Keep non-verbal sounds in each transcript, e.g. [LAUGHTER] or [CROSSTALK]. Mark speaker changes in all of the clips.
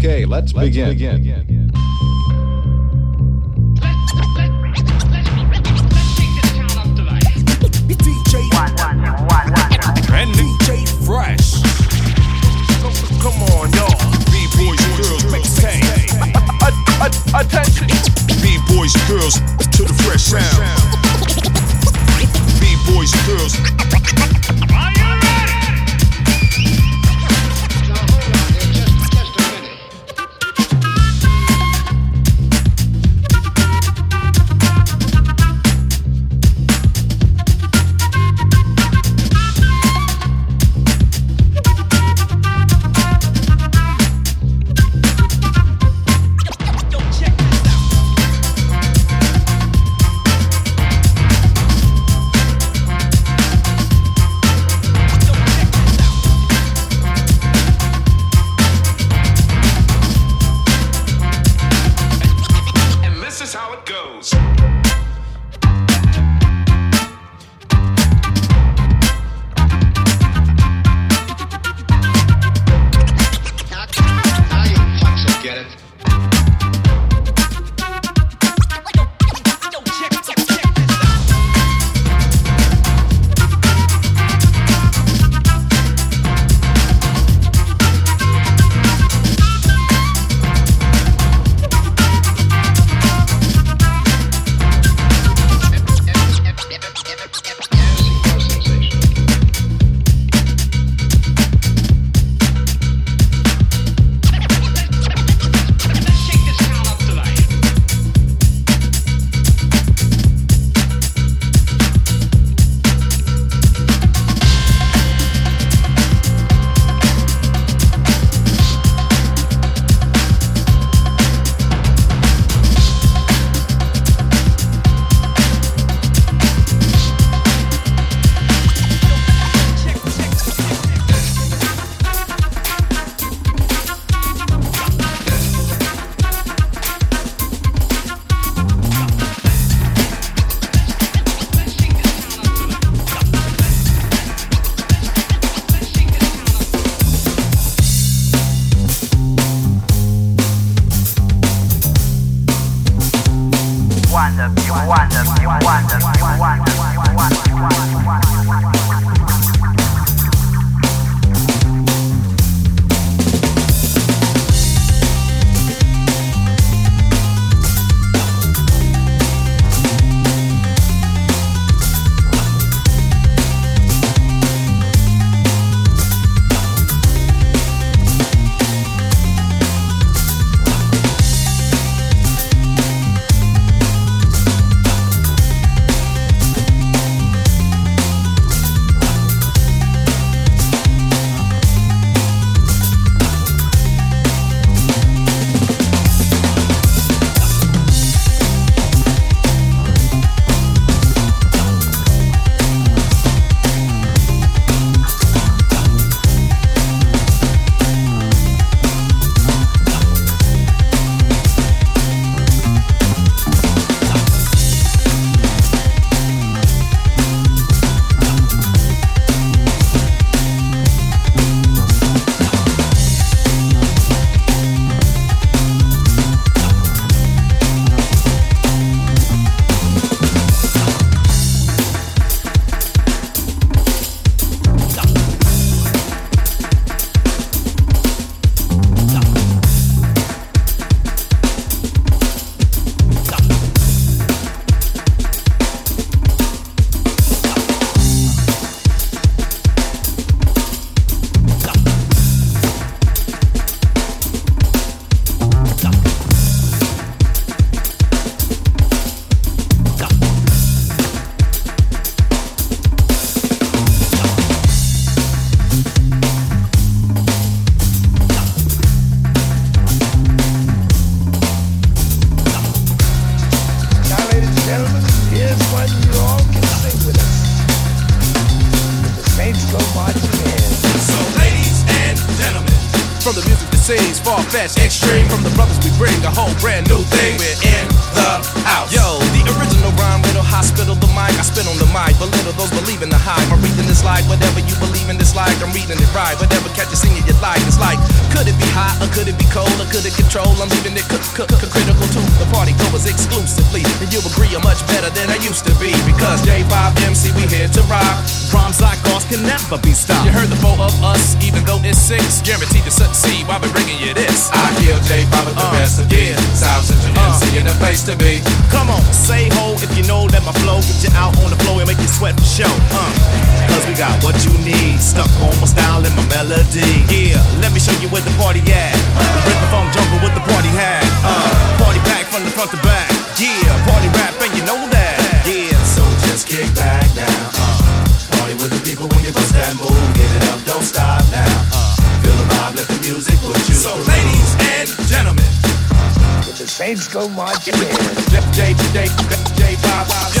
Speaker 1: Okay, let's, let's begin. begin.
Speaker 2: And DJ Fresh. Come on, y'all. B-boys and girls, mixtape. Attention. B-boys and girls to the fresh sound. B-boys and girls. Far fetched, extreme, from the brothers we bring a whole brand new thing. We're in the house. Yo, the original rhyme, little hospital, the I spit on the mic, but little those believe in the hype. My reading is It's like whatever you believe in, it's like I'm reading it right. Whatever catch you singing, you like. It's like, could it be hot or could it be cold or could it control? I'm leaving it c- c- c- critical to the party goers exclusively. And you'll agree I'm much better than I used to be because J5MC, we here to rock.
Speaker 3: Rhymes like ours can never be stopped.
Speaker 2: You heard the four of us, even though it's six, guaranteed to succeed while we're bringing you this.
Speaker 4: I kill J5 with the
Speaker 2: Uh,
Speaker 4: best of
Speaker 2: yeah.
Speaker 4: South Central
Speaker 2: Uh.
Speaker 4: MC in the place to be.
Speaker 3: Come on, say ho if you know that my flow get you out on the floor and make you sweat for show. Uh, Cause we got what you need, stuck on my style and my melody. Yeah, let me show you where the party at. Rip the phone jungle with the party hat. Uh, party back from the front to back. Yeah, party rap and you know that. Yeah,
Speaker 4: So just kick back now. Uh. Party with the people when you bust that move. Get it up, don't stop now. Uh. Feel the vibe, let the music put you
Speaker 2: So, ladies and gentlemen,
Speaker 5: With the Saints go marching in.
Speaker 2: J, J, J, J, J5, yup,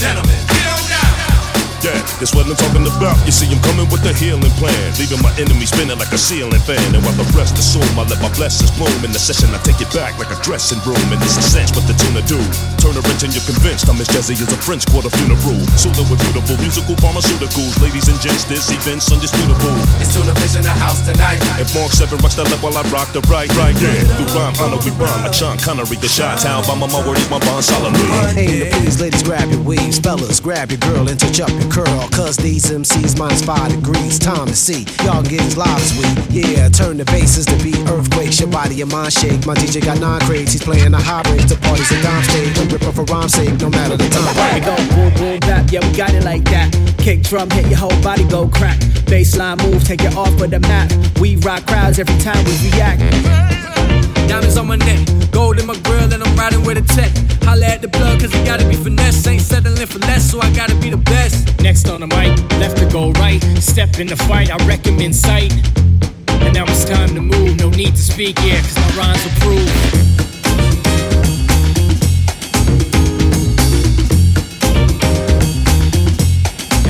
Speaker 2: gentlemen,
Speaker 6: that's what I'm talking about. You see, I'm coming with a healing plan, leaving my enemies spinning like a ceiling fan. And while the rest assume, I let my blessings bloom. In the session, I take it back like a dressing room. And it's a cinch what the tuna do. Turn a wrench and you're convinced I'm as jazzy as a French quarter funeral. Solo with beautiful musical pharmaceuticals. Ladies and gents, this event's undisputable.
Speaker 4: It's the place in the house tonight.
Speaker 6: If Mark 7 rocks the left while I rock the right, right, yeah. Through rhyme, honor, we rhyme. Like Sean Connery, the shot town. By my, my word is my bond solemnly.
Speaker 7: Hey, please, ladies, grab your weaves. Fellas, grab your girl and touch up your curl. Cause these MCs minus five degrees. Time to see. Y'all get as live we. Yeah, turn the basses to beat earthquakes. Your body and mind shake. My DJ got nine crates. He's playing a high rate. The party's a dime stage. I'm ripping for rhyme's sake, no matter the time.
Speaker 8: We go boom boom bap, yeah we got it like that. Kick drum hit your whole body go crack. Baseline move take it off of the map. We rock crowds every time we react. Diamonds on my neck, gold in my grill, and I'm riding with a tech. Holla at the plug, cause it gotta be finesse. Ain't settling for less, so I gotta be the best.
Speaker 9: Next on the mic, left to go right. Step in the fight, I in sight. And now it's time to move, no need to speak, yeah, cause my rhymes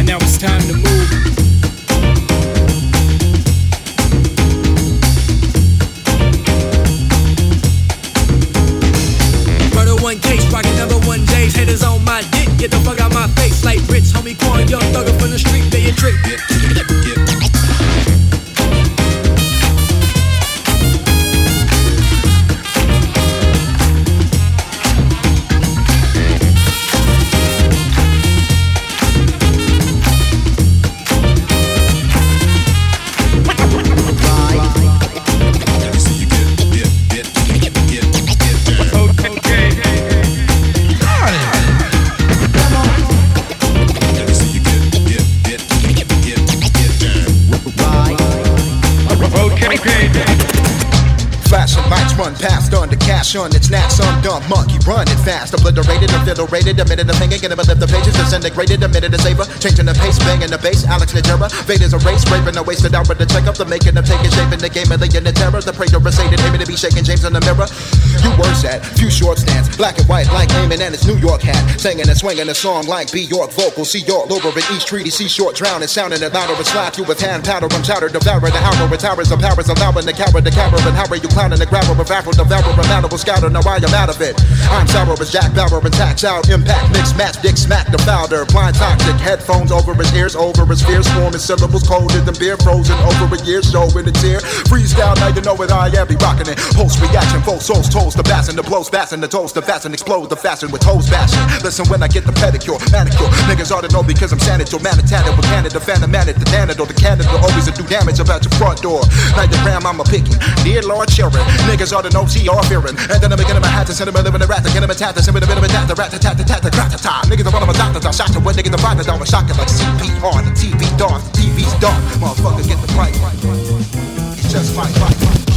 Speaker 9: now it's time to move.
Speaker 8: My dick, get
Speaker 10: on its nat some dumb monkey running fast obliterated obliterated a minute of hanging get him the pages disintegrated a minute of saver changing the pace banging the bass Alex Najera Vader's a race raping a wasted hour to check up the making of taking shape in the game of the unit terror the prayer recited aiming to be shaking James in the mirror. You worse at few short stands black and white like aiming and his New York hat singing and swinging a song like B York vocals see York over in East Treaty see short drowning sounding it louder and slap you with hand powder I'm chowder devouring the hour with towers of powers allowing the coward the coward and how are you clowning the grabber of apple devourer a malleable scouter now I am out of it. I'm sour as Jack Bauer and out impact. Mix match dick smack the founder. Blind toxic headphones over his ears over his fears. Forming syllables colder than beer frozen over a year. Showing a tear. Freestyle now you know what I am be rocking it. Post reaction full souls toes the bass and the blows fasten the toes the fast and explode the fasten with toes bashing. Listen when I get the pedicure manicure niggas ought to know because I'm sanitary manitatted with Canada phantom man at the Canada the Canada always a do damage about your front door. Now the gram I'm a picky dear Lord children niggas to know see all fearing. And then I'm beginning my hat to send him a living a rat. To get him a tat to send him a bit of a tat. The rat to tat the tat the crack the time niggas are one of my doctors. I shot to what niggas are finding down shocking like CPR the TV dark. The TV's dark. Motherfucker get the right it's just like right, right.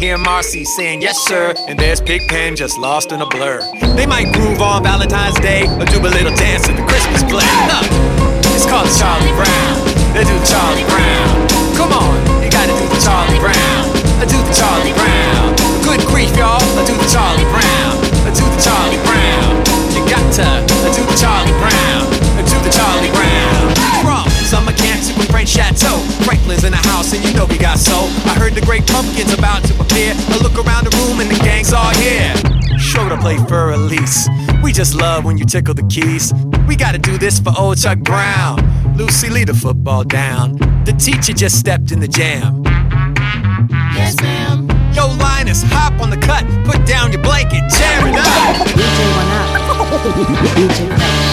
Speaker 11: Hear Marcie saying yes sir, and there's Pigpen just lost in a blur. They might groove on Valentine's Day or do a little dance at the Christmas play. Look, it's called Charlie Brown. They do Charlie Brown. Come on, you gotta do the Charlie Brown. I do the Charlie Brown. Good grief, y'all. I do the Charlie Brown. I do the Charlie Brown. You got to I do the Charlie Brown. I do the Charlie Brown. From summer camp to a French chateau. Franklin's in the house and you know we got soul. I heard the great pumpkins about to appear. I look around the room and the gang's all here. Schroeder play for Elise. We just love when you tickle the keys. We gotta do this for old Chuck Brown. Lucy, lead the football down. The teacher just stepped in the jam. Yes, ma'am. Yo, Linus, hop on the cut, put down your blanket, tear it up. [LAUGHS]